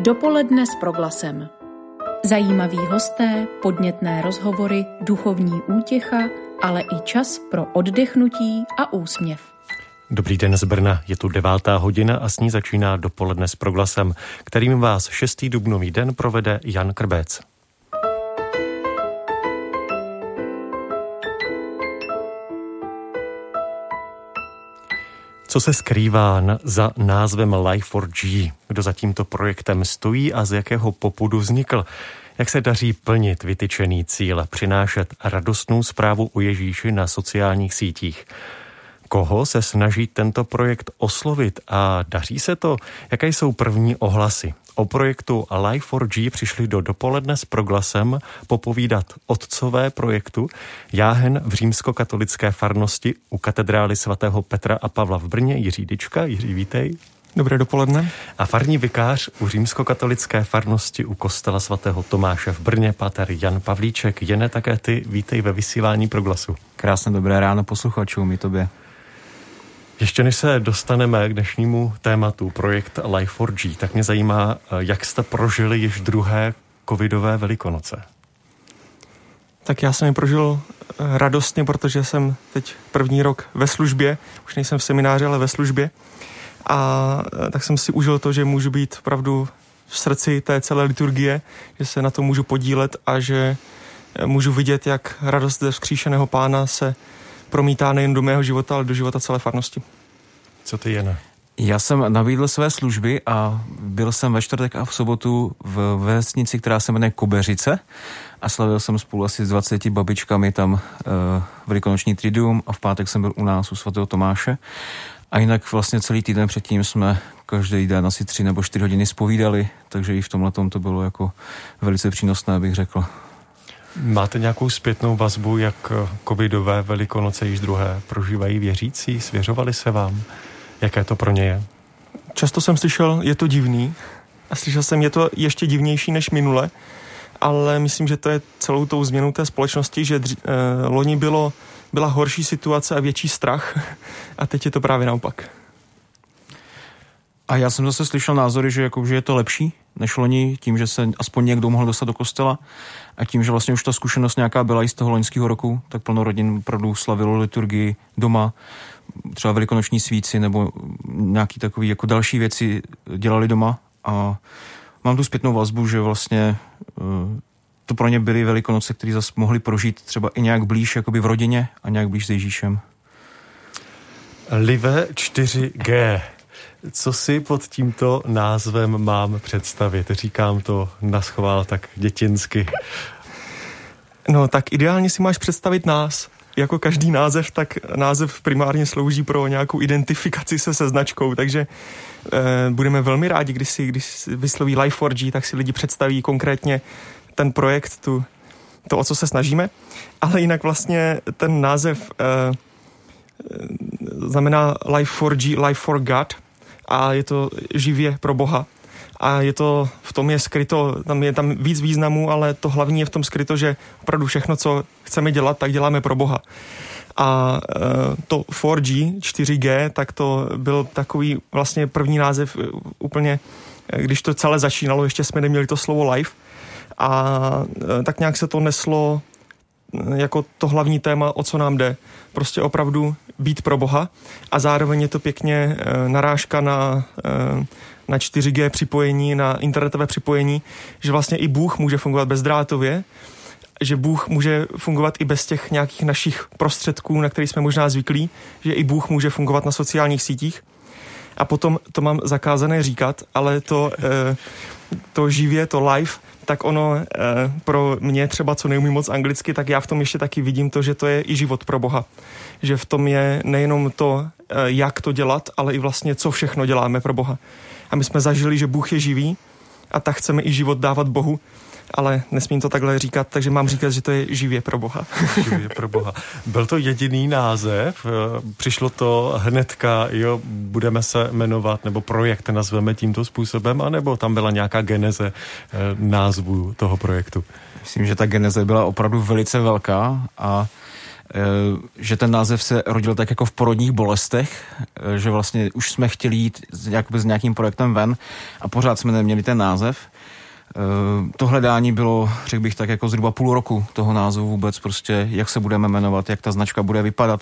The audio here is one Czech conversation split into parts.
Dopoledne s proglasem. Zajímaví hosté, podnětné rozhovory, duchovní útěcha, ale i čas pro oddechnutí a úsměv. Dobrý den z Brna, je tu devátá hodina a s ní začíná dopoledne s proglasem, kterým vás šestý dubnový den provede Jan Krbec. Co se skrývá za názvem Life4G? Kdo za tímto projektem stojí a z jakého popudu vznikl? Jak se daří plnit vytyčený cíl, přinášet radostnou zprávu o Ježíši na sociálních sítích? Koho se snaží tento projekt oslovit a daří se to? Jaké jsou první ohlasy? O projektu Life4G přišli do dopoledne s proglasem popovídat otcové projektu Jáhen v římskokatolické farnosti u katedrály svatého Petra a Pavla v Brně Jiří Dička. Jiří, vítej. Dobré dopoledne. A farní vikář u římskokatolické farnosti u kostela svatého Tomáše v Brně, pater Jan Pavlíček. Jene také ty, vítej ve vysílání proglasu. Krásné dobré ráno posluchačům i tobě. Ještě než se dostaneme k dnešnímu tématu projekt Life4G, tak mě zajímá, jak jste prožili již druhé covidové velikonoce. Tak já jsem je prožil eh, radostně, protože jsem teď první rok ve službě, už nejsem v semináři, ale ve službě. A eh, tak jsem si užil to, že můžu být opravdu v srdci té celé liturgie, že se na to můžu podílet a že eh, můžu vidět, jak radost ze vzkříšeného pána se promítá nejen do mého života, ale do života celé farnosti. Co ty, Jana? Já jsem nabídl své služby a byl jsem ve čtvrtek a v sobotu v vesnici, která se jmenuje Kobeřice a slavil jsem spolu asi s 20 babičkami tam uh, velikonoční tridium a v pátek jsem byl u nás u svatého Tomáše. A jinak vlastně celý týden předtím jsme každý den asi tři nebo čtyři hodiny spovídali, takže i v tomhle to bylo jako velice přínosné, bych řekl. Máte nějakou zpětnou vazbu, jak covidové velikonoce již druhé prožívají věřící? Svěřovali se vám? Jaké to pro ně je? Často jsem slyšel, je to divný. A slyšel jsem, je to ještě divnější než minule. Ale myslím, že to je celou tou změnou té společnosti, že dři, eh, loni bylo, byla horší situace a větší strach. A teď je to právě naopak. A já jsem zase slyšel názory, že, jako, že je to lepší než loni, tím, že se aspoň někdo mohl dostat do kostela a tím, že vlastně už ta zkušenost nějaká byla i z toho loňského roku, tak plno rodin opravdu slavilo liturgii doma, třeba velikonoční svíci nebo nějaký takový jako další věci dělali doma a mám tu zpětnou vazbu, že vlastně eh, to pro ně byly velikonoce, které zase mohli prožít třeba i nějak blíž jakoby v rodině a nějak blíž s Ježíšem. Live 4G. Co si pod tímto názvem mám představit? Říkám to na schvál tak dětinsky. No tak ideálně si máš představit nás. Jako každý název, tak název primárně slouží pro nějakou identifikaci se se značkou, takže eh, budeme velmi rádi, když si, když vysloví Life4G, tak si lidi představí konkrétně ten projekt, tu, to, o co se snažíme. Ale jinak vlastně ten název eh, znamená Life4G, Life for God, a je to živě pro Boha. A je to, v tom je skryto, tam je tam víc významů, ale to hlavní je v tom skryto, že opravdu všechno, co chceme dělat, tak děláme pro Boha. A e, to 4G, 4G, tak to byl takový vlastně první název e, úplně, e, když to celé začínalo, ještě jsme neměli to slovo live. A tak nějak se to neslo jako to hlavní téma, o co nám jde. Prostě opravdu být pro Boha a zároveň je to pěkně e, narážka na, e, na 4G připojení, na internetové připojení, že vlastně i Bůh může fungovat bezdrátově, že Bůh může fungovat i bez těch nějakých našich prostředků, na které jsme možná zvyklí, že i Bůh může fungovat na sociálních sítích. A potom to mám zakázané říkat, ale to, e, to živě, to live, tak ono e, pro mě třeba, co neumím moc anglicky, tak já v tom ještě taky vidím to, že to je i život pro Boha. Že v tom je nejenom to, e, jak to dělat, ale i vlastně, co všechno děláme pro Boha. A my jsme zažili, že Bůh je živý a tak chceme i život dávat Bohu ale nesmím to takhle říkat, takže mám říkat, že to je živě pro Boha. živě pro Boha. Byl to jediný název? Přišlo to hnedka, jo, budeme se jmenovat, nebo projekt nazveme tímto způsobem, anebo tam byla nějaká geneze eh, názvu toho projektu? Myslím, že ta geneze byla opravdu velice velká a že ten název se rodil tak jako v porodních bolestech, že vlastně už jsme chtěli jít s nějakým projektem ven a pořád jsme neměli ten název. To hledání bylo, řekl bych tak, jako zhruba půl roku toho názvu vůbec, prostě jak se budeme jmenovat, jak ta značka bude vypadat.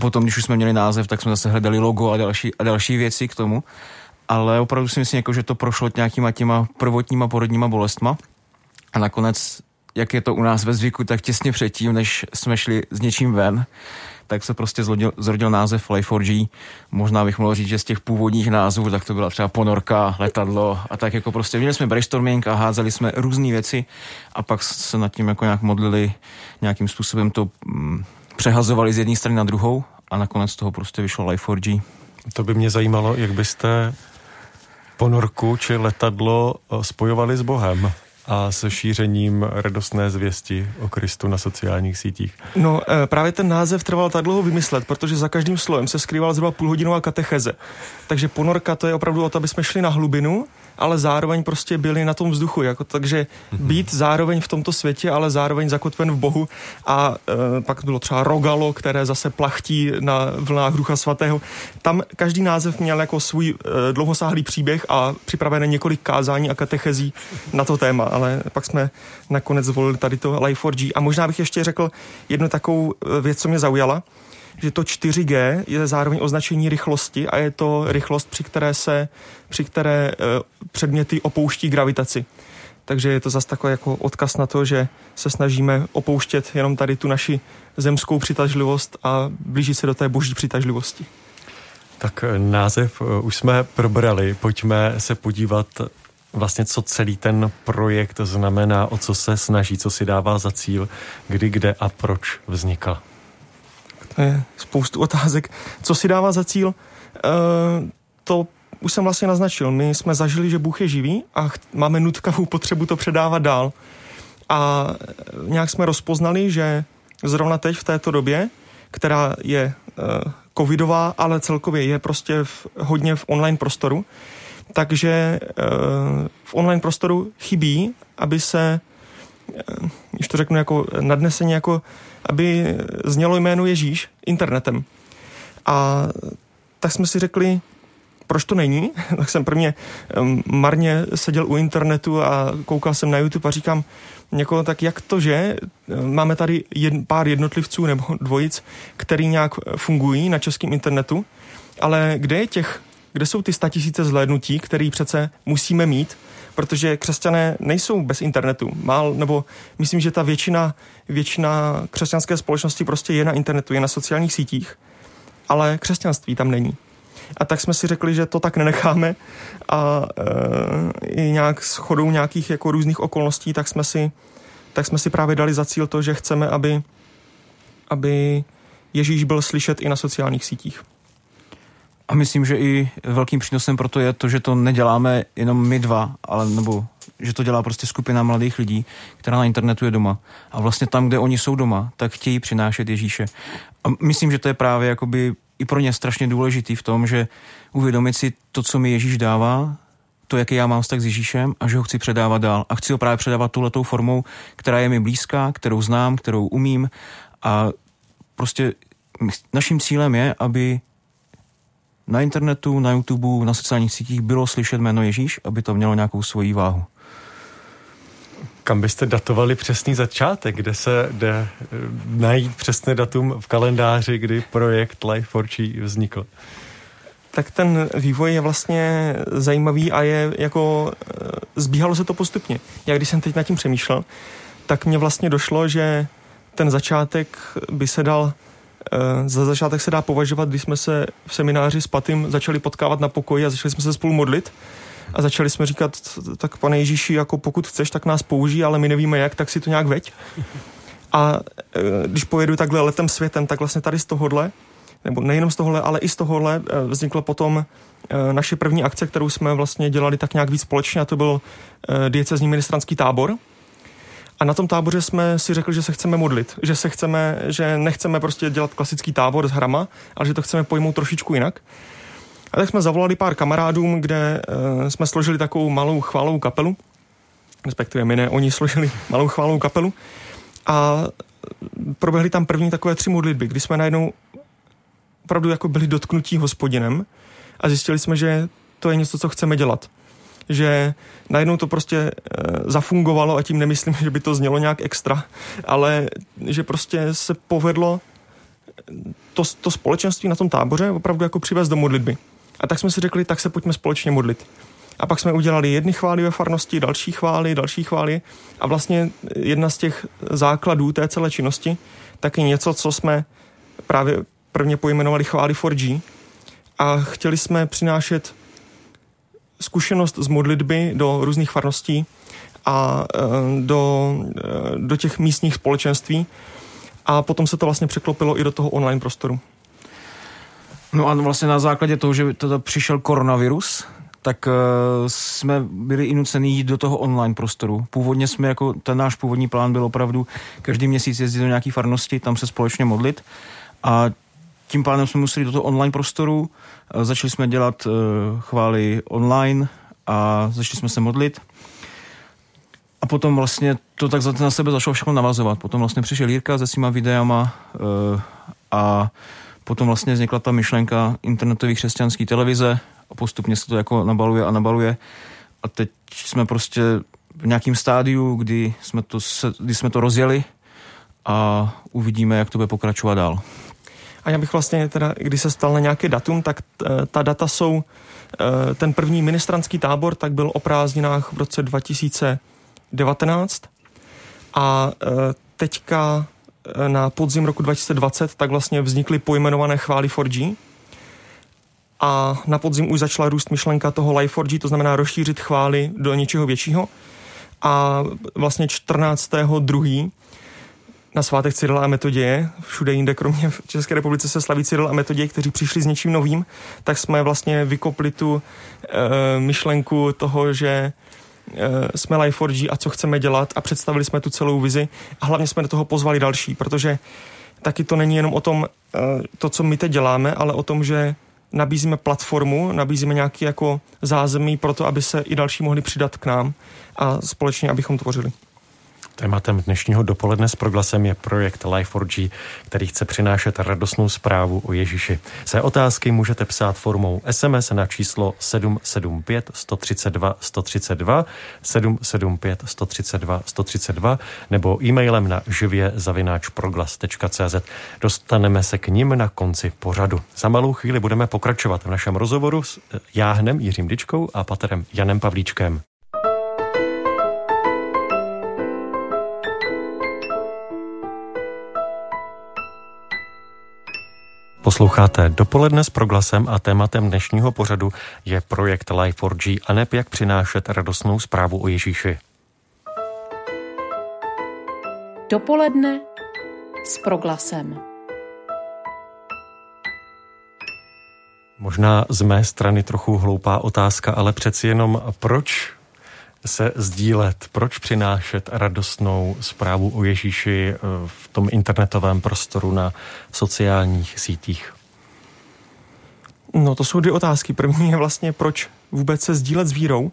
Potom, když už jsme měli název, tak jsme zase hledali logo a další, a další věci k tomu. Ale opravdu si myslím, jako, že to prošlo nějakýma těma prvotníma porodníma bolestma. A nakonec, jak je to u nás ve zvyku, tak těsně předtím, než jsme šli s něčím ven, tak se prostě zrodil, zrodil název Life4G. Možná bych mohl říct, že z těch původních názvů, tak to byla třeba ponorka, letadlo a tak jako prostě měli jsme brainstorming a házeli jsme různé věci a pak se nad tím jako nějak modlili, nějakým způsobem to mm, přehazovali z jedné strany na druhou a nakonec z toho prostě vyšlo Life4G. To by mě zajímalo, jak byste ponorku či letadlo eh, spojovali s Bohem a se šířením radostné zvěsti o Kristu na sociálních sítích. No eh, právě ten název trval tak dlouho vymyslet, protože za každým slovem se skrývala zhruba půlhodinová katecheze. Takže ponorka to je opravdu o to, aby jsme šli na hlubinu ale zároveň prostě byli na tom vzduchu, jako, takže mhm. být zároveň v tomto světě, ale zároveň zakotven v Bohu a e, pak bylo třeba Rogalo, které zase plachtí na vlnách Ducha Svatého. Tam každý název měl jako svůj e, dlouhosáhlý příběh a připravené několik kázání a katechezí na to téma, ale pak jsme nakonec zvolili tady to Life4G. A možná bych ještě řekl jednu takovou e, věc, co mě zaujala, že to 4G je zároveň označení rychlosti a je to rychlost, při které se, při které uh, předměty opouští gravitaci. Takže je to zase takový jako odkaz na to, že se snažíme opouštět jenom tady tu naši zemskou přitažlivost a blížit se do té boží přitažlivosti. Tak eh, název eh, už jsme probrali, pojďme se podívat vlastně, co celý ten projekt znamená, o co se snaží, co si dává za cíl, kdy, kde a proč vznikal je spoustu otázek. Co si dává za cíl? E, to už jsem vlastně naznačil. My jsme zažili, že Bůh je živý a ch- máme nutkavou potřebu to předávat dál. A nějak jsme rozpoznali, že zrovna teď v této době, která je e, covidová, ale celkově je prostě v, hodně v online prostoru, takže e, v online prostoru chybí, aby se, e, když to řeknu jako nadneseně, jako aby znělo jméno Ježíš internetem. A tak jsme si řekli, proč to není? tak jsem prvně marně seděl u internetu a koukal jsem na YouTube a říkám, jako, tak jak to, že máme tady jed, pár jednotlivců nebo dvojic, který nějak fungují na českém internetu, ale kde je těch, kde jsou ty statisíce zhlédnutí, který přece musíme mít, protože křesťané nejsou bez internetu. Mál, nebo myslím, že ta většina, většina křesťanské společnosti prostě je na internetu, je na sociálních sítích, ale křesťanství tam není. A tak jsme si řekli, že to tak nenecháme a e, i nějak s chodou nějakých jako různých okolností, tak jsme si, tak jsme si právě dali za cíl to, že chceme, aby, aby Ježíš byl slyšet i na sociálních sítích. A myslím, že i velkým přínosem pro to je to, že to neděláme jenom my dva, ale nebo že to dělá prostě skupina mladých lidí, která na internetu je doma. A vlastně tam, kde oni jsou doma, tak chtějí přinášet Ježíše. A myslím, že to je právě jakoby i pro ně strašně důležitý v tom, že uvědomit si to, co mi Ježíš dává, to, jaký já mám vztah s Ježíšem a že ho chci předávat dál. A chci ho právě předávat tuhletou formou, která je mi blízká, kterou znám, kterou umím a prostě naším cílem je, aby na internetu, na YouTube, na sociálních sítích bylo slyšet jméno Ježíš, aby to mělo nějakou svoji váhu. Kam byste datovali přesný začátek, kde se jde eh, najít přesné datum v kalendáři, kdy projekt Life for Chi vznikl? Tak ten vývoj je vlastně zajímavý a je jako, eh, zbíhalo se to postupně. Já když jsem teď nad tím přemýšlel, tak mně vlastně došlo, že ten začátek by se dal Eh, za začátek se dá považovat, když jsme se v semináři s Patym začali potkávat na pokoji a začali jsme se spolu modlit a začali jsme říkat, tak pane Ježíši, jako pokud chceš, tak nás použij, ale my nevíme jak, tak si to nějak veď. A eh, když pojedu takhle letem světem, tak vlastně tady z tohohle, nebo nejenom z tohohle, ale i z tohohle eh, vznikla potom naše první akce, kterou jsme vlastně dělali tak nějak víc společně a to byl diecezní ministranský tábor, a na tom táboře jsme si řekli, že se chceme modlit, že se chceme, že nechceme prostě dělat klasický tábor s hrama, ale že to chceme pojmout trošičku jinak. A tak jsme zavolali pár kamarádům, kde uh, jsme složili takovou malou chválovou kapelu, respektive my ne, oni složili malou chválovou kapelu a proběhly tam první takové tři modlitby, kdy jsme najednou opravdu jako byli dotknutí hospodinem a zjistili jsme, že to je něco, co chceme dělat. Že najednou to prostě e, zafungovalo a tím nemyslím, že by to znělo nějak extra, ale že prostě se povedlo to, to společenství na tom táboře opravdu jako přivést do modlitby. A tak jsme si řekli, tak se pojďme společně modlit. A pak jsme udělali jedny chvály ve farnosti, další chvály, další chvály. A vlastně jedna z těch základů té celé činnosti tak je něco, co jsme právě prvně pojmenovali chvály 4G. A chtěli jsme přinášet zkušenost z modlitby do různých farností a e, do, e, do těch místních společenství. A potom se to vlastně překlopilo i do toho online prostoru. No a vlastně na základě toho, že teda přišel koronavirus, tak uh, jsme byli i nuceni jít do toho online prostoru. Původně jsme jako, ten náš původní plán byl opravdu každý měsíc jezdit do nějaké farnosti, tam se společně modlit a tím pádem jsme museli do toho online prostoru, uh, začali jsme dělat uh, chvály online a začali jsme se modlit. A potom vlastně to tak na sebe začalo všechno navazovat. Potom vlastně přišel Jirka se svýma videama uh, a potom vlastně vznikla ta myšlenka internetové křesťanské televize, a postupně se to jako nabaluje a nabaluje. A teď jsme prostě v nějakém stádiu, kdy jsme to, kdy jsme to rozjeli a uvidíme, jak to bude pokračovat dál. A já bych vlastně teda, když se stal na nějaký datum, tak ta data jsou, e, ten první ministranský tábor tak byl o prázdninách v roce 2019 a e, teďka na podzim roku 2020 tak vlastně vznikly pojmenované chvály 4G, a na podzim už začala růst myšlenka toho Life4G, to znamená rozšířit chvály do něčeho většího. A vlastně 14.2. na svátek Cyrila a Metoděje, všude jinde, kromě v České republice se slaví Cyril a Metoděje, kteří přišli s něčím novým, tak jsme vlastně vykopli tu e, myšlenku toho, že jsme Life4G a co chceme dělat a představili jsme tu celou vizi a hlavně jsme do toho pozvali další, protože taky to není jenom o tom, e, to, co my teď děláme, ale o tom, že nabízíme platformu, nabízíme nějaký jako zázemí pro to, aby se i další mohli přidat k nám a společně, abychom tvořili. Tématem dnešního dopoledne s proglasem je projekt Life4G, který chce přinášet radostnou zprávu o Ježíši. Své otázky můžete psát formou SMS na číslo 775 132 132 775 132 132 nebo e-mailem na živě proglas.cz. Dostaneme se k ním na konci pořadu. Za malou chvíli budeme pokračovat v našem rozhovoru s Jáhnem Jiřím Dičkou a paterem Janem Pavlíčkem. Posloucháte dopoledne s proglasem a tématem dnešního pořadu je projekt Life4G a neb jak přinášet radostnou zprávu o Ježíši. Dopoledne s proglasem. Možná z mé strany trochu hloupá otázka, ale přeci jenom proč se sdílet, proč přinášet radostnou zprávu o Ježíši eh, v tom internetovém prostoru na sociálních sítích? No to jsou dvě otázky. První je vlastně, proč vůbec se sdílet s vírou.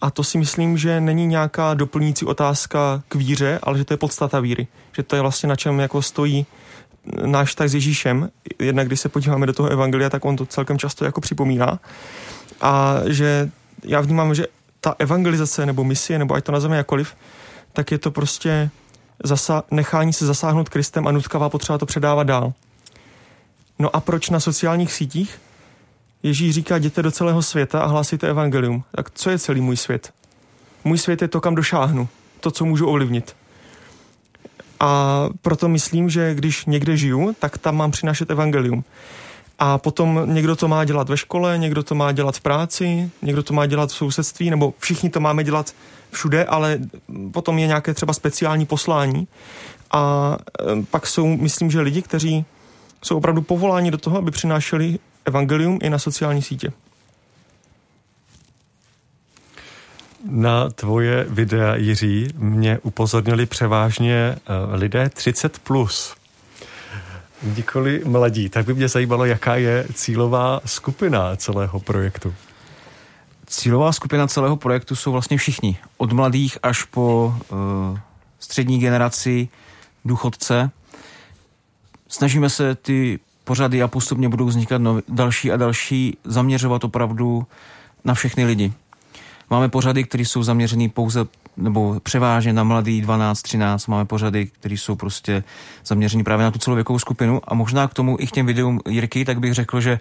A to si myslím, že není nějaká doplňující otázka k víře, ale že to je podstata víry. Že to je vlastně na čem jako stojí náš tak s Ježíšem. Jednak když se podíváme do toho evangelia, tak on to celkem často jako připomíná. A že já vnímám, že ta evangelizace nebo misie, nebo ať to nazveme jakoliv, tak je to prostě zasa- nechání se zasáhnout Kristem a nutkavá potřeba to předávat dál. No a proč na sociálních sítích? Ježíš říká, jděte do celého světa a hlásíte evangelium. Tak co je celý můj svět? Můj svět je to, kam došáhnu. To, co můžu ovlivnit. A proto myslím, že když někde žiju, tak tam mám přinášet evangelium. A potom někdo to má dělat ve škole, někdo to má dělat v práci, někdo to má dělat v sousedství, nebo všichni to máme dělat všude, ale potom je nějaké třeba speciální poslání. A pak jsou, myslím, že lidi, kteří jsou opravdu povoláni do toho, aby přinášeli evangelium i na sociální sítě. Na tvoje videa, Jiří, mě upozornili převážně eh, lidé 30+. Plus. Nikoli mladí. Tak by mě zajímalo, jaká je cílová skupina celého projektu. Cílová skupina celého projektu jsou vlastně všichni. Od mladých až po uh, střední generaci, důchodce. Snažíme se ty pořady a postupně budou vznikat nov, další a další, zaměřovat opravdu na všechny lidi. Máme pořady, které jsou zaměřený pouze nebo převážně na mladý 12, 13, máme pořady, které jsou prostě zaměřený právě na tu celou věkovou skupinu a možná k tomu i k těm videům Jirky, tak bych řekl, že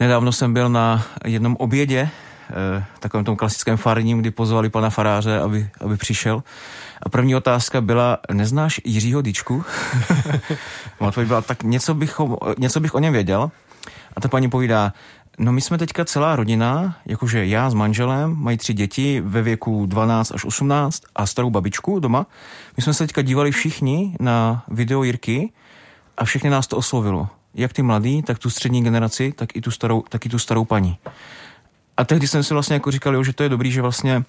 nedávno jsem byl na jednom obědě, eh, takovém tom klasickém farním, kdy pozvali pana faráře, aby, aby přišel. A první otázka byla, neznáš Jiřího Dičku? odpověď byla, tak něco bych, něco bych o něm věděl. A ta paní povídá, No my jsme teďka celá rodina, jakože já s manželem, mají tři děti ve věku 12 až 18 a starou babičku doma. My jsme se teďka dívali všichni na video Jirky a všechny nás to oslovilo. Jak ty mladý, tak tu střední generaci, tak i tu starou, tak i tu starou paní. A tehdy jsem si vlastně jako říkal, jo, že to je dobrý, že vlastně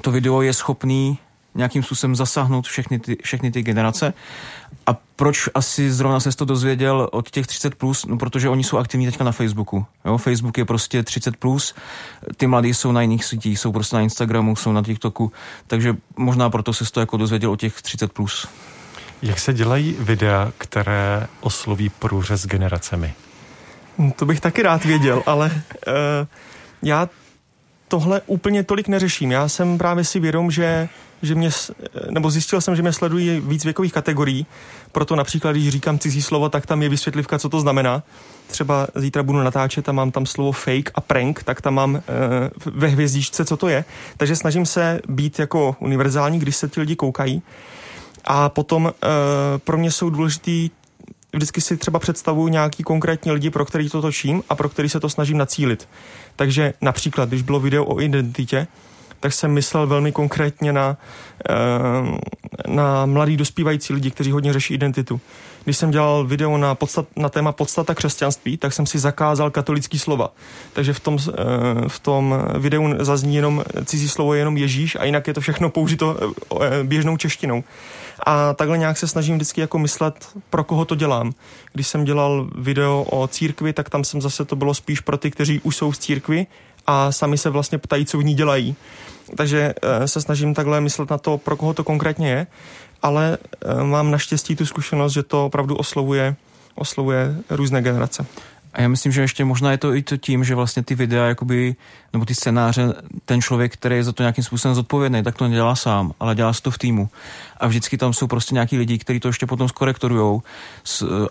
to video je schopný nějakým způsobem zasáhnout všechny ty, všechny ty generace. A proč asi zrovna se to dozvěděl od těch 30+, plus? no protože oni jsou aktivní teďka na Facebooku. Jo? Facebook je prostě 30+, plus, ty mladí jsou na jiných sítích, jsou prostě na Instagramu, jsou na TikToku, takže možná proto se to jako dozvěděl od těch 30+. Plus. Jak se dělají videa, které osloví průřez generacemi? To bych taky rád věděl, ale uh, já tohle úplně tolik neřeším. Já jsem právě si vědom, že že mě, nebo zjistil jsem, že mě sledují víc věkových kategorií, proto například, když říkám cizí slovo, tak tam je vysvětlivka, co to znamená. Třeba zítra budu natáčet a mám tam slovo fake a prank, tak tam mám e, ve hvězdičce, co to je. Takže snažím se být jako univerzální, když se ti lidi koukají. A potom e, pro mě jsou důležitý vždycky si třeba představuju nějaký konkrétní lidi, pro který to točím a pro který se to snažím nacílit. Takže například, když bylo video o identitě, tak jsem myslel velmi konkrétně na, eh, na mladý dospívající lidi, kteří hodně řeší identitu. Když jsem dělal video na, podstat, na téma podstata křesťanství, tak jsem si zakázal katolický slova. Takže v tom, eh, v tom videu zazní jenom cizí slovo je jenom Ježíš a jinak je to všechno použito eh, běžnou češtinou. A takhle nějak se snažím vždycky jako myslet, pro koho to dělám. Když jsem dělal video o církvi, tak tam jsem zase to bylo spíš pro ty, kteří už jsou v církvi a sami se vlastně ptají, co v ní dělají. Takže eh, se snažím takhle myslet na to, pro koho to konkrétně je, ale eh, mám naštěstí tu zkušenost, že to opravdu oslovuje, oslovuje různé generace. A já myslím, že ještě možná je to i to tím, že vlastně ty videa, jakoby, nebo ty scénáře, ten člověk, který je za to nějakým způsobem zodpovědný, tak to nedělá sám, ale dělá se to v týmu. A vždycky tam jsou prostě nějaký lidi, kteří to ještě potom skorektorujou.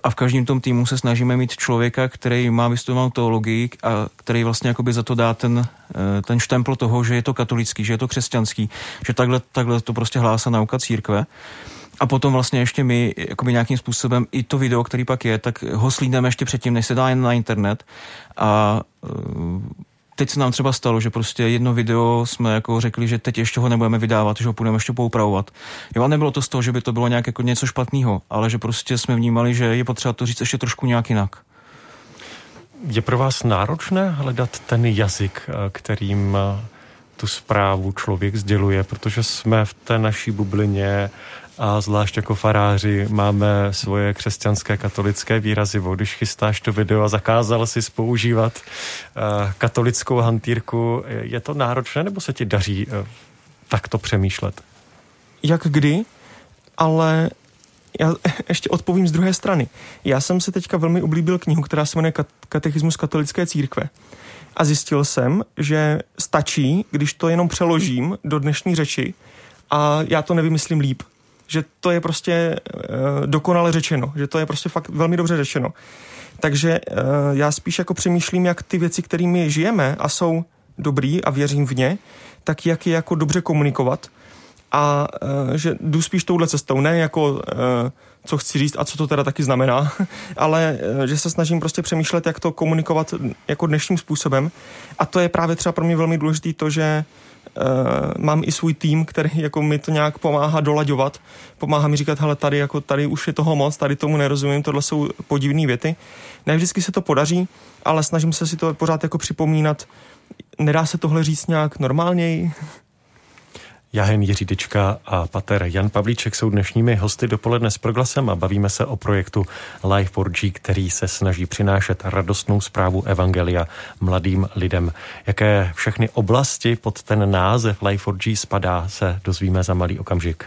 A v každém tom týmu se snažíme mít člověka, který má vystudovanou teologii a který vlastně jakoby za to dá ten, eh, ten štempl toho, že je to katolický, že je to křesťanský, že takhle, takhle to prostě hlásá nauka církve. A potom vlastně ještě my jakoby nějakým způsobem i to video, který pak je, tak ho slídneme ještě předtím, než se dá jen na internet. A uh, teď se nám třeba stalo, že prostě jedno video jsme jako řekli, že teď ještě ho nebudeme vydávat, že ho půjdeme ještě poupravovat. Jo, a nebylo to z toho, že by to bylo nějak jako něco špatného, ale že prostě jsme vnímali, že je potřeba to říct ještě trošku nějak jinak. Je pro vás náročné hledat ten jazyk, eh, kterým eh, tu zprávu člověk sděluje, protože jsme v té naší bublině a zvlášť jako faráři máme svoje křesťanské katolické výrazy. Když chystáš to video a zakázal si používat uh, katolickou hantýrku, je to náročné nebo se ti daří uh, takto přemýšlet? Jak kdy, ale já ještě odpovím z druhé strany. Já jsem se teďka velmi oblíbil knihu, která se jmenuje Katechismus katolické církve. A zjistil jsem, že stačí, když to jenom přeložím do dnešní řeči a já to nevymyslím líp že to je prostě uh, dokonale řečeno, že to je prostě fakt velmi dobře řečeno. Takže uh, já spíš jako přemýšlím, jak ty věci, kterými žijeme a jsou dobrý a věřím v ně, tak jak je jako dobře komunikovat a uh, že jdu spíš touhle cestou, ne jako uh, co chci říct a co to teda taky znamená, ale že se snažím prostě přemýšlet, jak to komunikovat jako dnešním způsobem a to je právě třeba pro mě velmi důležité to, že mám i svůj tým, který jako mi to nějak pomáhá dolaďovat. Pomáhá mi říkat, hele, tady, jako, tady už je toho moc, tady tomu nerozumím, tohle jsou podivné věty. Ne vždycky se to podaří, ale snažím se si to pořád jako připomínat. Nedá se tohle říct nějak normálněji? Jahen Jiřídečka a pater Jan Pavlíček jsou dnešními hosty dopoledne s proglasem a bavíme se o projektu Life4G, který se snaží přinášet radostnou zprávu Evangelia mladým lidem. Jaké všechny oblasti pod ten název Life4G spadá, se dozvíme za malý okamžik.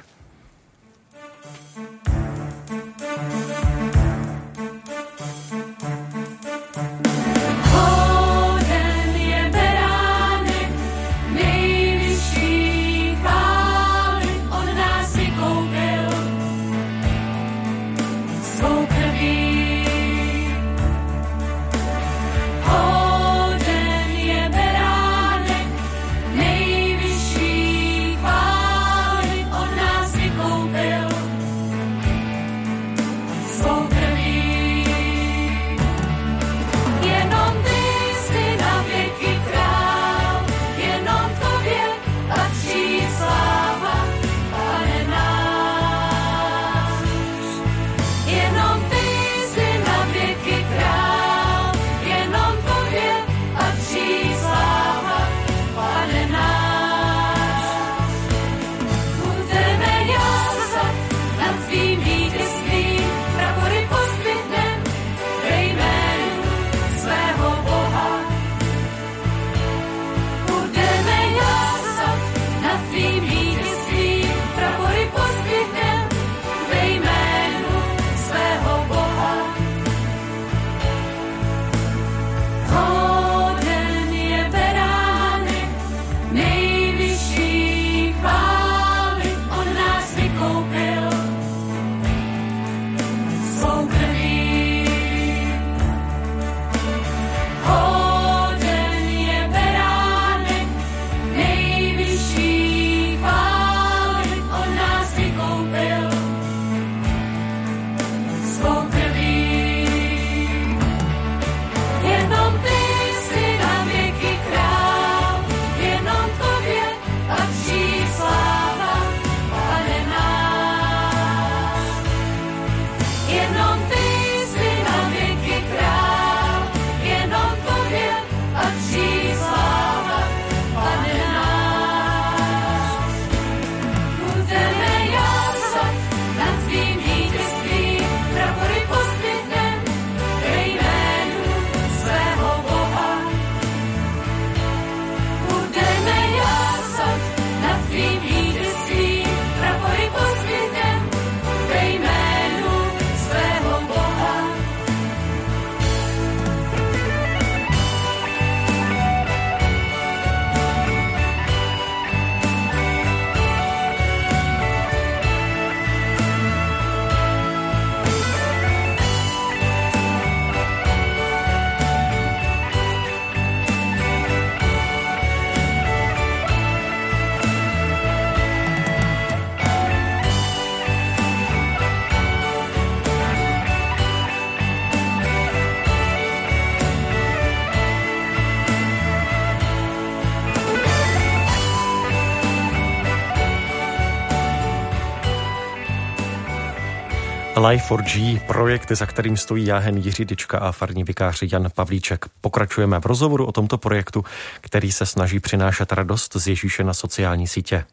Life for G, projekt, za kterým stojí Jáhen Jiří Dička a farní vikář Jan Pavlíček. Pokračujeme v rozhovoru o tomto projektu, který se snaží přinášet radost z Ježíše na sociální sítě.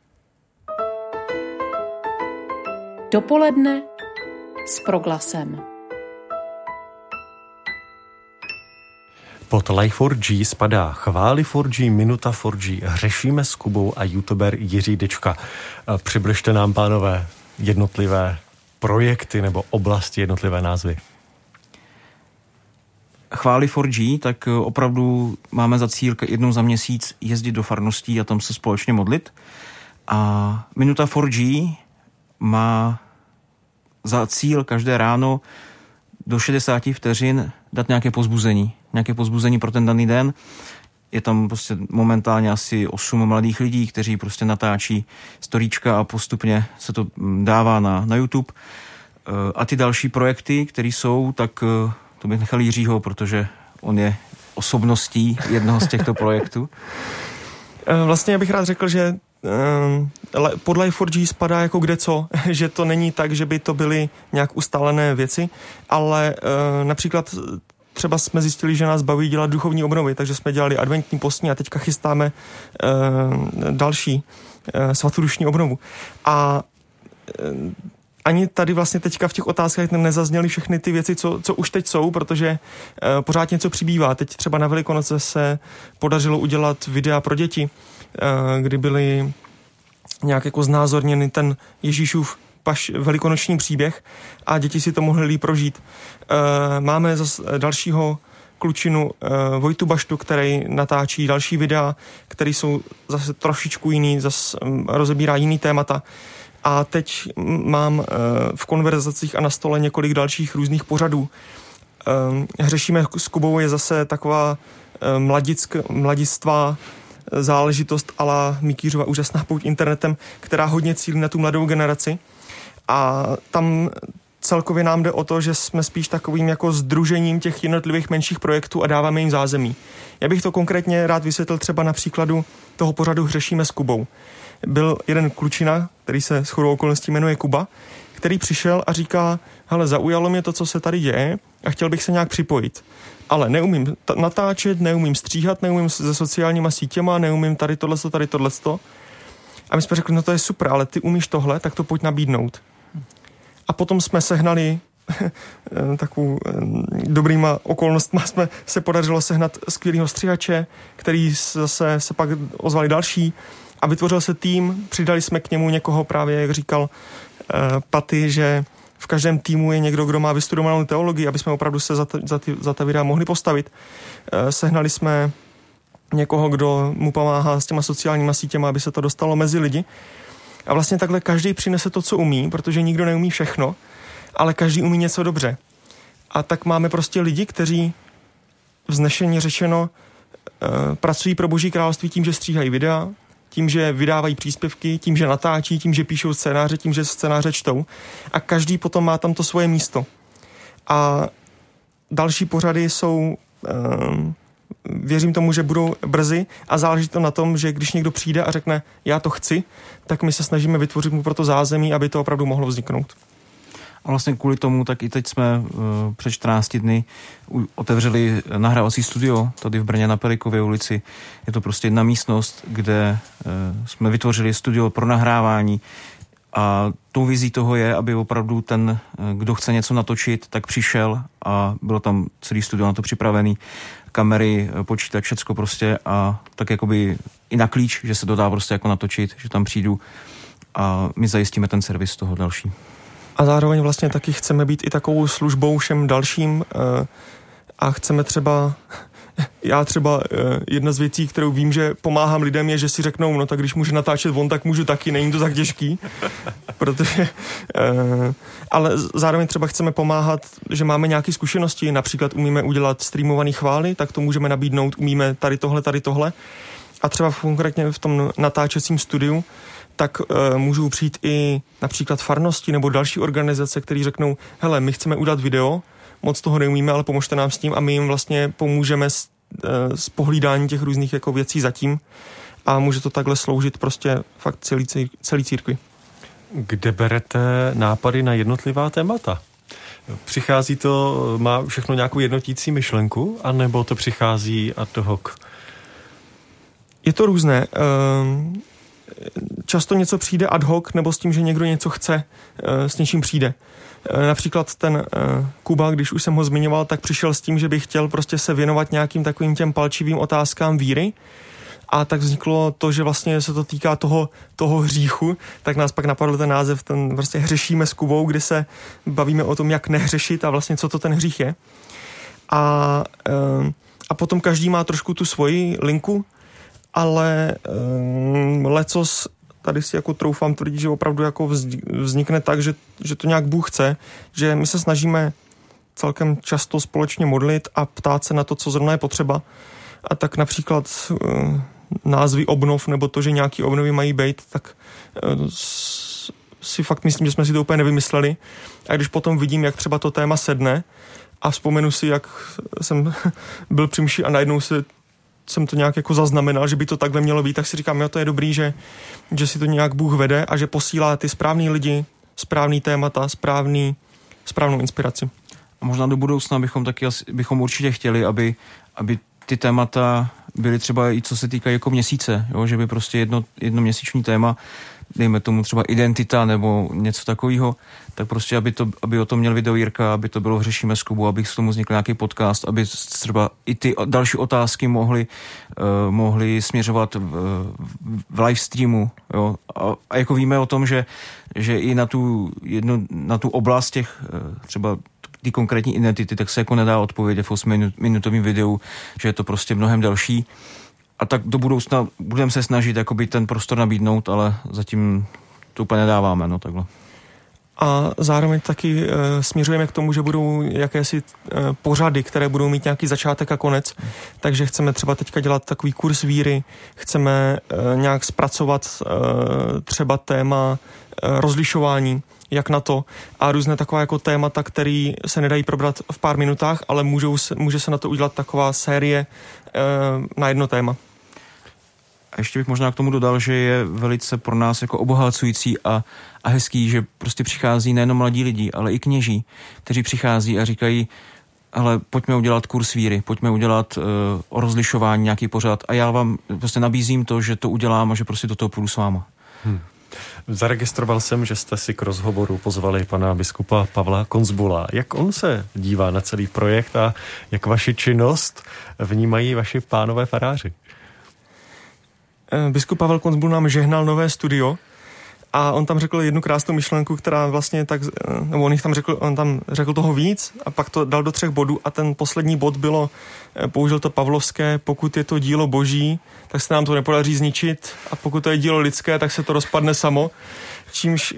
Dopoledne s proglasem. Pod Life for G spadá Chvály for G, Minuta for G, Hřešíme s Kubou a youtuber Jiří Dička. Přibližte nám, pánové, jednotlivé projekty nebo oblasti, jednotlivé názvy? Chvály 4G, tak eh, opravdu máme za cíl jednou za měsíc jezdit do farností a tam se společně modlit. A Minuta 4G má za cíl každé ráno do 60 vteřin dát nějaké pozbuzení. Nějaké pozbuzení pro ten daný den je tam prostě momentálně asi 8 mladých lidí, kteří prostě natáčí storíčka a postupně se to mm, dává na, na YouTube. Eh, a ty další projekty, které jsou, tak eh, to bych nechal Jiřího, protože on je osobností jednoho z těchto projektů. Eh, vlastně já bych rád řekl, že pod Life4G spadá jako kde co, že to není tak, že by to byly nějak ustálené věci, ale například třeba jsme zjistili, že nás baví dělat duchovní obnovy, takže jsme dělali adventní postní a teďka chystáme uh, další uh, svatodušní obnovu. A uh, ani tady vlastně teďka v těch otázkách nezazněly všechny ty věci, co, co už teď jsou, protože uh, pořád něco přibývá. Teď třeba na Velikonoce se podařilo udělat videa pro děti, uh, kdy byly nějak jako znázorněny ten Ježíšův paš, velikonoční příběh a děti si to mohly líp prožít. E, máme zase dalšího klučinu e, Vojtu Baštu, který natáčí další videa, které jsou zase trošičku jiný, zase um, rozebírá jiný témata. A teď mám e, v konverzacích a na stole několik dalších různých pořadů. E, Hřešíme s Kubou je zase taková e, mladick, mladistvá záležitost ala Mikýřova úžasná pouť internetem, která hodně cílí na tu mladou generaci. A tam celkově nám jde o to, že jsme spíš takovým jako združením těch jednotlivých menších projektů a dáváme jim zázemí. Já bych to konkrétně rád vysvětlil třeba na příkladu toho pořadu Hřešíme s Kubou. Byl jeden klučina, který se s chodou okolností jmenuje Kuba, který přišel a říká, hele, zaujalo mě to, co se tady děje a chtěl bych se nějak připojit. Ale neumím t- natáčet, neumím stříhat, neumím se sociálníma sítěma, neumím tady tohle, tady tohle. A my jsme řekli, no to je super, ale ty umíš tohle, tak to pojď nabídnout. A potom jsme sehnali eh, takovou eh, dobrýma okolnostma jsme se podařilo sehnat skvělého stříhače, který zase se pak ozvali další a vytvořil se tým, přidali jsme k němu někoho právě, jak říkal uh, Paty, že v každém týmu je někdo, kdo má vystudovanou teologii, aby jsme opravdu se za, ta, za, ty, za ta videa mohli postavit. Sehnali jsme někoho, kdo mu pomáhá s těma sociálníma sítěma, aby se to dostalo mezi lidi. A vlastně takhle každý přinese to, co umí, protože nikdo neumí všechno, ale každý umí něco dobře. A tak máme prostě lidi, kteří vznešeně řečeno uh, pracují pro Boží království tím, že stříhají videa, tím, že vydávají příspěvky, tím, že natáčí, tím, že píšou scénáře, tím, že scénáře čtou. A každý potom má tam to svoje místo. A další pořady jsou uh, věřím tomu, že budou brzy a záleží to na tom, že když někdo přijde a řekne, já to chci, tak my se snažíme vytvořit mu pro to zázemí, aby to opravdu mohlo vzniknout. A vlastně kvůli tomu, tak i teď jsme uh, před 14 dny otevřeli nahrávací studio tady v Brně na Pelikově ulici. Je to prostě jedna místnost, kde uh, jsme vytvořili studio pro nahrávání, a tou vizí toho je, aby opravdu ten, eh, kdo chce něco natočit, tak přišel a bylo tam celý studio na to připravený, kamery, eh, počítač, všecko prostě a tak jakoby i na klíč, že se to dá prostě jako natočit, že tam přijdu a my zajistíme ten servis toho další. A zároveň vlastně taky chceme být i takovou službou všem dalším eh, a chceme třeba já třeba eh, jedna z věcí, kterou vím, že pomáhám lidem, je, že si řeknou, no tak když může natáčet on, tak můžu taky, není to tak těžký, protože, eh, ale zároveň třeba chceme pomáhat, že máme nějaké zkušenosti, například umíme udělat streamovaný chvály, tak to můžeme nabídnout, umíme tady tohle, tady tohle. A třeba konkrétně v tom natáčecím studiu, tak uh, můžou přijít i například farnosti nebo další organizace, které řeknou, hele, my chceme udělat video, moc toho neumíme, ale pomožte nám s tím a my jim vlastně pomůžeme s, eh, s pohlídání těch různých jako věcí zatím a může to takhle sloužit prostě fakt celý, celý církvi. Kde berete nápady na jednotlivá témata? Přichází to, má všechno nějakou jednotící myšlenku, anebo to přichází ad hoc? Je to různé. Ehm, často něco přijde ad hoc, nebo s tím, že někdo něco chce, eh, s něčím přijde. Eh, například ten eh, Kuba, když už jsem ho zmiňoval, tak přišel s tím, že by chtěl prostě se věnovat nějakým takovým těm palčivým otázkám víry. A tak vzniklo to, že vlastně se to týká toho, toho hříchu, tak nás pak napadl ten název, ten prostě hřešíme s Kubou, kdy se bavíme o tom, jak nehřešit a vlastně co to ten hřích je. A, a potom každý má trošku tu svoji linku, ale um, lecos tady si jako troufám tvrdit, že opravdu jako vznikne tak, že, že to nějak Bůh chce, že my se snažíme celkem často společně modlit a ptát se na to, co zrovna je potřeba. A tak například uh, názvy obnov nebo to, že nějaký obnovy mají být, tak uh, si fakt myslím, že jsme si to úplně nevymysleli. A když potom vidím, jak třeba to téma sedne a vzpomenu si, jak jsem byl při a najednou se jsem to nějak jako zaznamenal, že by to takhle mělo být, tak si říkám, jo, to je dobrý, že, že si to nějak Bůh vede a že posílá ty správný lidi, správný témata, správný, správnou inspiraci. A možná do budoucna bychom taky bychom určitě chtěli, aby, aby ty témata byly třeba i co se týká jako měsíce, jo? že by prostě jedno, jedno měsíční téma dejme tomu třeba identita nebo něco takového, tak prostě, aby, to, aby o tom měl video Jirka, aby to bylo v Řešíme z Kubu, aby k tomu vznikl nějaký podcast, aby třeba i ty další otázky mohly, uh, mohly směřovat v, v live streamu. Jo? A, a jako víme o tom, že, že i na tu, jednu, na tu oblast těch uh, třeba ty konkrétní identity, tak se jako nedá odpovědět v 8 minutovém videu, že je to prostě mnohem delší a tak do budoucna budeme se snažit jakoby ten prostor nabídnout, ale zatím to úplně nedáváme, no takhle. A zároveň taky e, směřujeme k tomu, že budou jakési e, pořady, které budou mít nějaký začátek a konec. Takže chceme třeba teďka dělat takový kurz víry, chceme e, nějak zpracovat e, třeba téma e, rozlišování, jak na to a různé taková jako témata, které se nedají probrat v pár minutách, ale můžou, může se na to udělat taková série e, na jedno téma. A ještě bych možná k tomu dodal, že je velice pro nás jako obohacující a, a hezký, že prostě přichází nejenom mladí lidi, ale i kněží, kteří přichází a říkají, ale pojďme udělat kurz víry, pojďme udělat uh, o rozlišování nějaký pořád a já vám prostě nabízím to, že to udělám a že prostě do toho půjdu s váma. Hmm. Zaregistroval jsem, že jste si k rozhovoru pozvali pana biskupa Pavla Konzbula. Jak on se dívá na celý projekt a jak vaši činnost vnímají vaši pánové faráři? Eh, biskup Pavel Konzbul nám žehnal nové studio a on tam řekl jednu krásnou myšlenku, která vlastně tak, eh, nebo on, tam řekl, on tam řekl toho víc a pak to dal do třech bodů a ten poslední bod bylo, eh, použil to Pavlovské, pokud je to dílo boží, tak se nám to nepodaří zničit a pokud to je dílo lidské, tak se to rozpadne samo čímž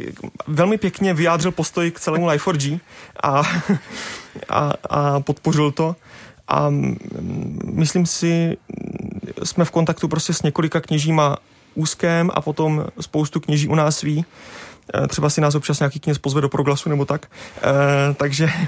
velmi pěkně vyjádřil postoj k celému Life4G a, a, a podpořil to. A myslím si, jsme v kontaktu prostě s několika kněžíma úzkém a potom spoustu kněží u nás ví. E, třeba si nás občas nějaký kněz pozve do proglasu nebo tak. E, takže e,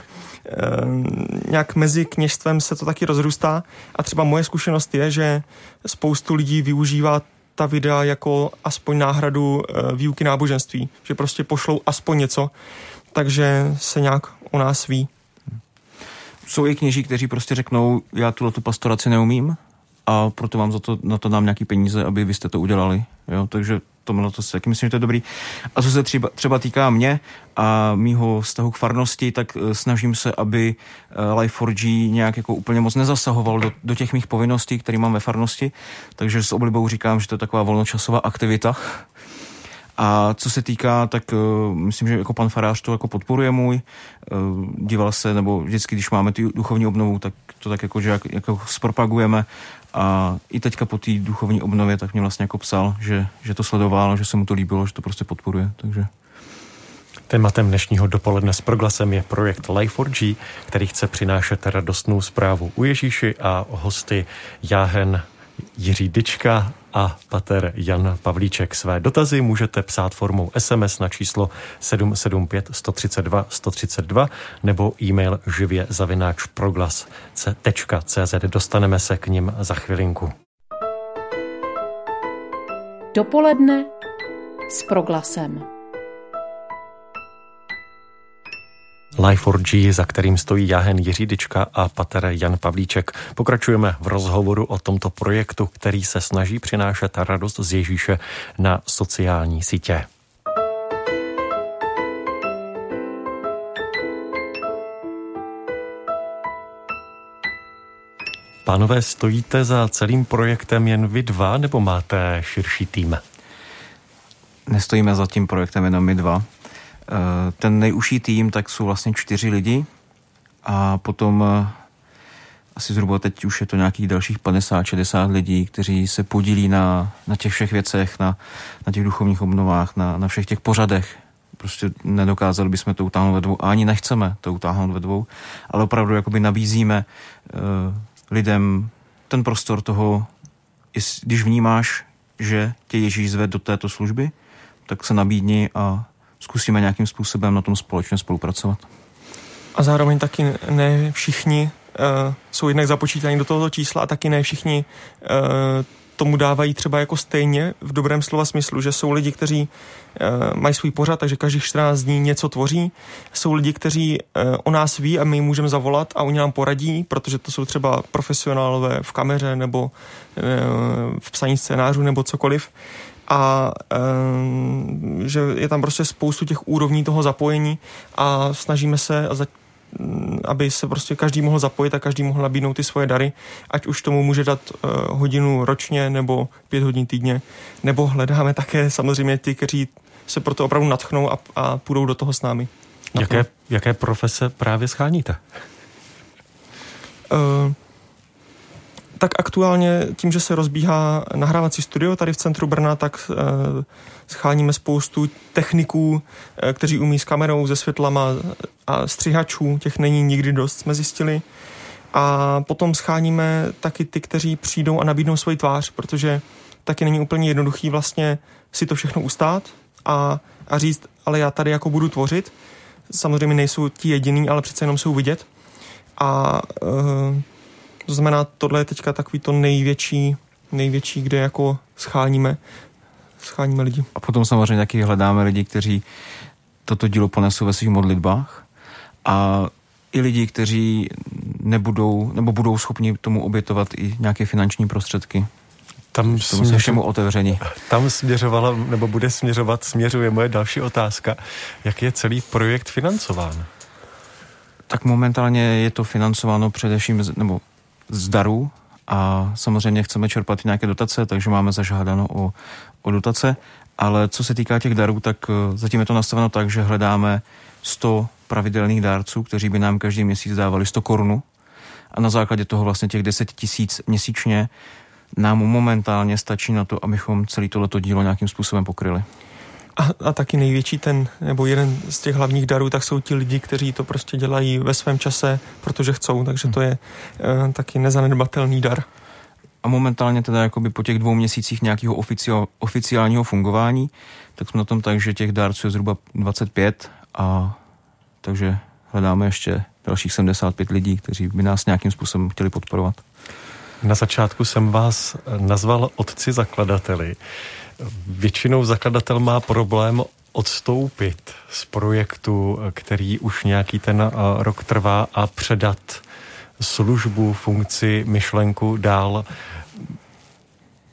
nějak mezi kněžstvem se to taky rozrůstá a třeba moje zkušenost je, že spoustu lidí využívá ta videa jako aspoň náhradu výuky náboženství, že prostě pošlou aspoň něco, takže se nějak u nás ví. Jsou i kněží, kteří prostě řeknou, já tuhle tu pastoraci neumím, a proto vám za to, na to dám nějaký peníze, aby vy jste to udělali. Jo? Takže to, na to si taky myslím, že to je dobrý. A co se třeba, třeba týká mě a mýho vztahu k farnosti, tak uh, snažím se, aby uh, Life4G nějak jako úplně moc nezasahoval do, do těch mých povinností, které mám ve farnosti. Takže s oblibou říkám, že to je taková volnočasová aktivita. A co se týká, tak uh, myslím, že jako pan farář to jako podporuje můj. Uh, díval se, nebo vždycky, když máme ty duchovní obnovu, tak to tak jako, že jak, jako zpropagujeme a i teďka po té duchovní obnově tak mě vlastně jako psal, že, že to sledoval, že se mu to líbilo, že to prostě podporuje, takže... Tématem dnešního dopoledne s proglasem je projekt Life4G, který chce přinášet radostnou zprávu u Ježíši a hosty Jáhen Jiří Dyčka a pater Jan Pavlíček. Své dotazy můžete psát formou SMS na číslo 775 132 132 nebo e-mail živě zavináč proglas.cz. Dostaneme se k ním za chvilinku. Dopoledne s proglasem. Life4G, za kterým stojí Jahen Jiřídička a pater Jan Pavlíček. Pokračujeme v rozhovoru o tomto projektu, který se snaží přinášet radost z Ježíše na sociální sítě. Pánové, stojíte za celým projektem jen vy dva, nebo máte širší tým? Nestojíme za tím projektem jenom my dva. Eh, ten nejužší tým tak jsou vlastně čtyři lidi a potom eh, asi zhruba teď už je to nějakých dalších 50-60 lidí, kteří se podílí na, na těch všech věcech, na, na těch duchovních obnovách, na, na všech těch pořadech. Prostě nedokázali bychom to utáhnout ve dvou a ani nechceme to utáhnout ve dvou, ale opravdu jakoby nabízíme uh, lidem ten prostor toho, když vnímáš, že tě Ježíš zve do této služby, tak se nabídni a zkusíme nějakým způsobem na tom společně spolupracovat. A zároveň taky ne všichni uh, jsou jednak započítaní do tohoto čísla a taky ne všichni uh, tomu dávají třeba jako stejně v dobrém slova smyslu, že jsou lidi, kteří uh, mají svůj pořad, takže každých 14 dní něco tvoří. Jsou lidi, kteří uh, o nás ví a my jim můžeme zavolat a oni nám poradí, protože to jsou třeba profesionálové v kameře nebo uh, v psaní scénářů nebo cokoliv a že je tam prostě spoustu těch úrovní toho zapojení a snažíme se aby se prostě každý mohl zapojit a každý mohl nabídnout ty svoje dary, ať už tomu může dát uh, hodinu ročně nebo pět hodin týdně, nebo hledáme také samozřejmě ty, kteří se proto opravdu natchnou a, a půjdou do toho s námi. Jaké, jaké profese právě scháníte? Uh, tak aktuálně tím, že se rozbíhá nahrávací studio tady v centru Brna, tak uh, scháníme spoustu techniků, uh, kteří umí s kamerou, se světlama a střihačů, těch není nikdy dost, jsme zjistili. A potom scháníme taky ty, kteří přijdou a nabídnou svoji tvář, protože taky není úplně jednoduchý vlastně si to všechno ustát a, a říct, ale já tady jako budu tvořit. Samozřejmě nejsou ti jediný, ale přece jenom jsou vidět. A uh, to znamená, tohle je teďka takový to největší, největší, kde jako scháníme, scháníme lidi. A potom samozřejmě taky hledáme lidi, kteří toto dílo ponesou ve svých modlitbách a i lidi, kteří nebudou, nebo budou schopni tomu obětovat i nějaké finanční prostředky. Tam jsme všemu otevření. Tam směřovala, nebo bude směřovat, směřuje moje další otázka. Jak je celý projekt financován? Tak momentálně je to financováno především, nebo z darů a samozřejmě chceme čerpat i nějaké dotace, takže máme zažádáno o, o dotace, ale co se týká těch darů, tak eh, zatím je to nastaveno tak, že hledáme 100 pravidelných dárců, kteří by nám každý měsíc dávali 100 korun a na základě toho vlastně těch 10 tisíc měsíčně nám momentálně stačí na to, abychom celý tohleto dílo nějakým způsobem pokryli. A, a taky největší ten, nebo jeden z těch hlavních darů, tak jsou ti lidi, kteří to prostě dělají ve svém čase, protože chcou, takže to je uh, taky nezanedbatelný dar. A momentálně teda jakoby po těch dvou měsících nějakého oficiál, oficiálního fungování, tak jsme na tom tak, že těch dárců je zhruba 25 a takže hledáme ještě dalších 75 lidí, kteří by nás nějakým způsobem chtěli podporovat. Na začátku jsem vás nazval otci zakladateli. Většinou zakladatel má problém odstoupit z projektu, který už nějaký ten eh, rok trvá a předat službu, funkci, myšlenku dál.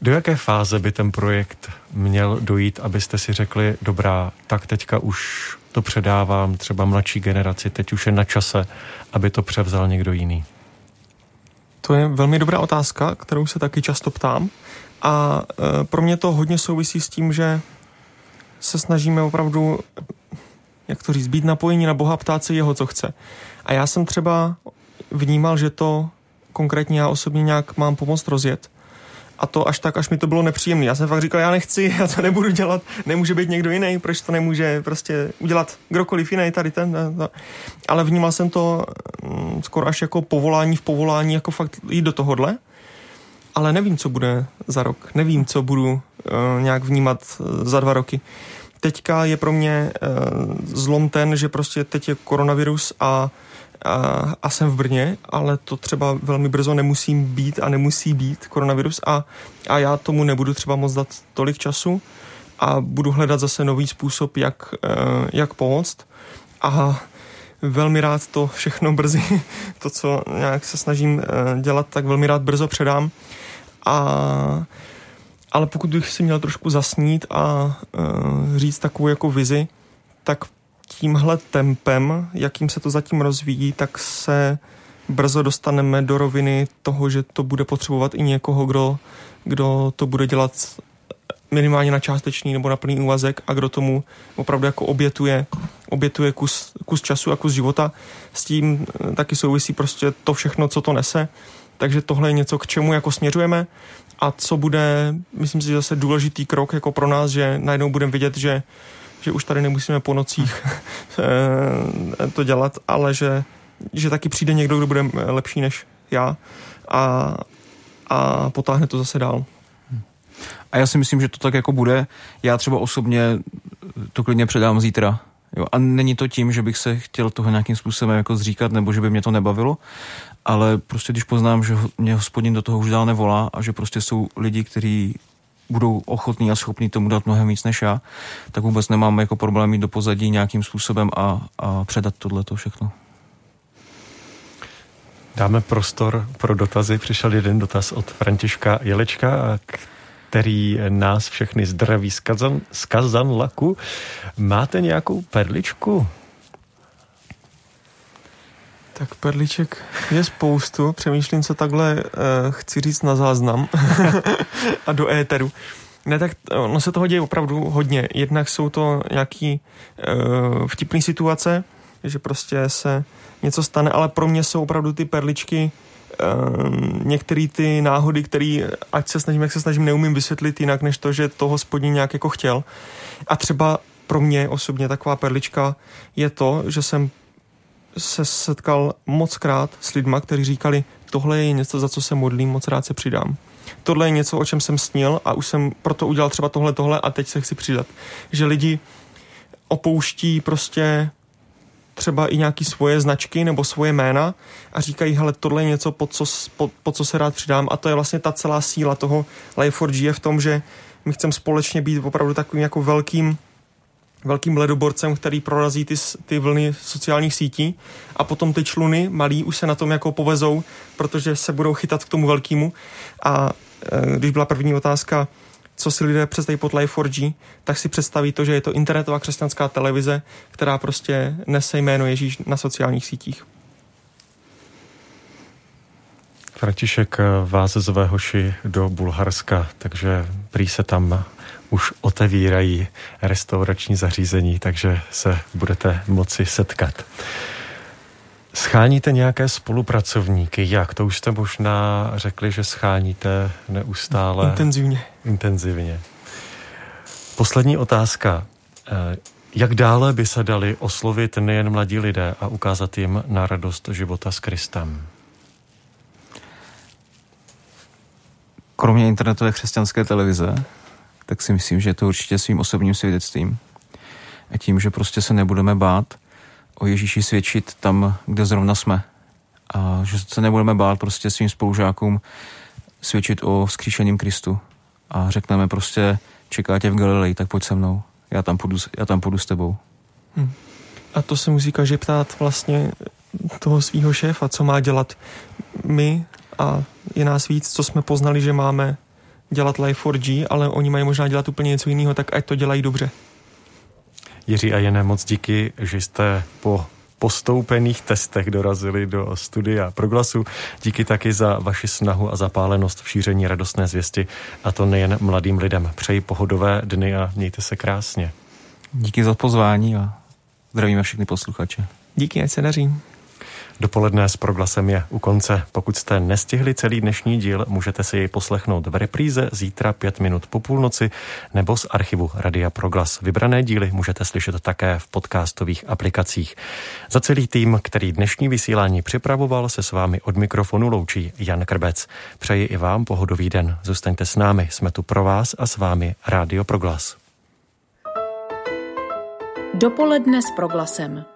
Do jaké fáze by ten projekt měl dojít, abyste si řekli, dobrá, tak teďka už to předávám třeba mladší generaci, teď už je na čase, aby to převzal někdo jiný? To je velmi dobrá otázka, kterou se taky často ptám. A e, pro mě to hodně souvisí s tím, že se snažíme opravdu, jak to říct, být napojení na Boha, ptát se jeho, co chce. A já jsem třeba vnímal, že to konkrétně já osobně nějak mám pomoct rozjet. A to až tak, až mi to bylo nepříjemné. Já jsem fakt říkal, já nechci, já to nebudu dělat, nemůže být někdo jiný, proč to nemůže prostě udělat kdokoliv jiný tady ten. To. Ale vnímal jsem to mm, skoro až jako povolání v povolání, jako fakt jít do tohohle ale nevím, co bude za rok. Nevím, co budu uh, nějak vnímat uh, za dva roky. Teďka je pro mě uh, zlom ten, že prostě teď je koronavirus a, a, a jsem v Brně, ale to třeba velmi brzo nemusím být a nemusí být koronavirus a, a já tomu nebudu třeba moc dát tolik času a budu hledat zase nový způsob, jak, jak pomoct. A velmi rád to všechno brzy, to, co nějak se snažím eh, dělat, tak velmi rád brzo předám. A, ale pokud bych si měl trošku zasnít a uh, říct takovou jako vizi, tak tímhle tempem, jakým se to zatím rozvíjí, tak se brzo dostaneme do roviny toho, že to bude potřebovat i někoho, kdo, kdo to bude dělat minimálně na částečný nebo na plný úvazek a kdo tomu opravdu jako obětuje, obětuje kus, kus času a kus života. S tím eh, taky souvisí prostě to všechno, co to nese. Takže tohle je něco, k čemu jako směřujeme a co bude, myslím si, zase důležitý krok jako pro nás, že najednou budeme vidět, že, že už tady nemusíme po nocích eh, to dělat, ale že, že taky přijde někdo, kdo bude lepší než já a, a potáhne to zase dál. A já si myslím, že to tak jako bude. Já třeba osobně to klidně předám zítra. Jo, a není to tím, že bych se chtěl toho nějakým způsobem jako zříkat, nebo že by mě to nebavilo, ale prostě když poznám, že mě hospodin do toho už dál nevolá a že prostě jsou lidi, kteří budou ochotní a schopní tomu dát mnohem víc než já, tak vůbec nemám jako problém jít do pozadí nějakým způsobem a, a předat tohle to všechno. Dáme prostor pro dotazy. Přišel jeden dotaz od Františka Jelečka, který nás všechny zdraví z, Kazan, z Kazanlaku. Máte nějakou perličku? Tak perliček je spoustu. Přemýšlím, co takhle uh, chci říct na záznam a do éteru. Ne, tak no se toho děje opravdu hodně. Jednak jsou to nějaký uh, vtipné situace, že prostě se něco stane, ale pro mě jsou opravdu ty perličky Ehm, některé ty náhody, které, ať se snažím, jak se snažím, neumím vysvětlit jinak, než to, že to hospodin nějak jako chtěl. A třeba pro mě osobně taková perlička je to, že jsem se setkal moc krát s lidma, kteří říkali, tohle je něco, za co se modlím, moc rád se přidám. Tohle je něco, o čem jsem snil a už jsem proto udělal třeba tohle, tohle a teď se chci přidat. Že lidi opouští prostě třeba i nějaký svoje značky nebo svoje jména a říkají, hele, tohle je něco, pod co, pod, pod co se rád přidám a to je vlastně ta celá síla toho Life4G je v tom, že my chceme společně být opravdu takovým jako velkým velkým ledoborcem, který prorazí ty, ty vlny sociálních sítí a potom ty čluny malí už se na tom jako povezou, protože se budou chytat k tomu velkému a e, když byla první otázka, co si lidé představí pod Life4G, tak si představí to, že je to internetová křesťanská televize, která prostě nese jméno Ježíš na sociálních sítích. František vás zve hoši do Bulharska, takže prý se tam už otevírají restaurační zařízení, takže se budete moci setkat. Scháníte nějaké spolupracovníky? Jak? To už jste možná řekli, že scháníte neustále. Intenzivně. Intenzivně. Poslední otázka. Eh, jak dále by se dali oslovit nejen mladí lidé a ukázat jim na radost života s Kristem? Kromě internetové křesťanské televize, tak si myslím, že je to určitě svým osobním svědectvím. A tím, že prostě se nebudeme bát o Ježíši svědčit tam, kde zrovna jsme. A že se nebudeme bát prostě svým spolužákům svědčit o vzkříšeným Kristu. A řekneme prostě, čeká tě v Galileji, tak pojď se mnou. Já tam půjdu, já tam půjdu s tebou. Hmm. A to se musí každý ptát vlastně toho svého šéfa, co má dělat my a je nás víc, co jsme poznali, že máme dělat Life4G, ale oni mají možná dělat úplně něco jiného, tak ať to dělají dobře. Jiří a Jené, moc díky, že jste po postoupených testech dorazili do studia Proglasu. Díky taky za vaši snahu a zapálenost v šíření radostné zvěsti a to nejen mladým lidem. Přeji pohodové dny a mějte se krásně. Díky za pozvání a zdravíme všechny posluchače. Díky, ať se daří. Dopoledne s proglasem je u konce. Pokud jste nestihli celý dnešní díl, můžete si jej poslechnout v repríze zítra 5 minut po půlnoci nebo z archivu Radia Proglas. Vybrané díly můžete slyšet také v podcastových aplikacích. Za celý tým, který dnešní vysílání připravoval, se s vámi od mikrofonu loučí Jan Krbec. Přeji i vám pohodový den. Zůstaňte s námi, jsme tu pro vás a s vámi Rádio Proglas. Dopoledne s proglasem.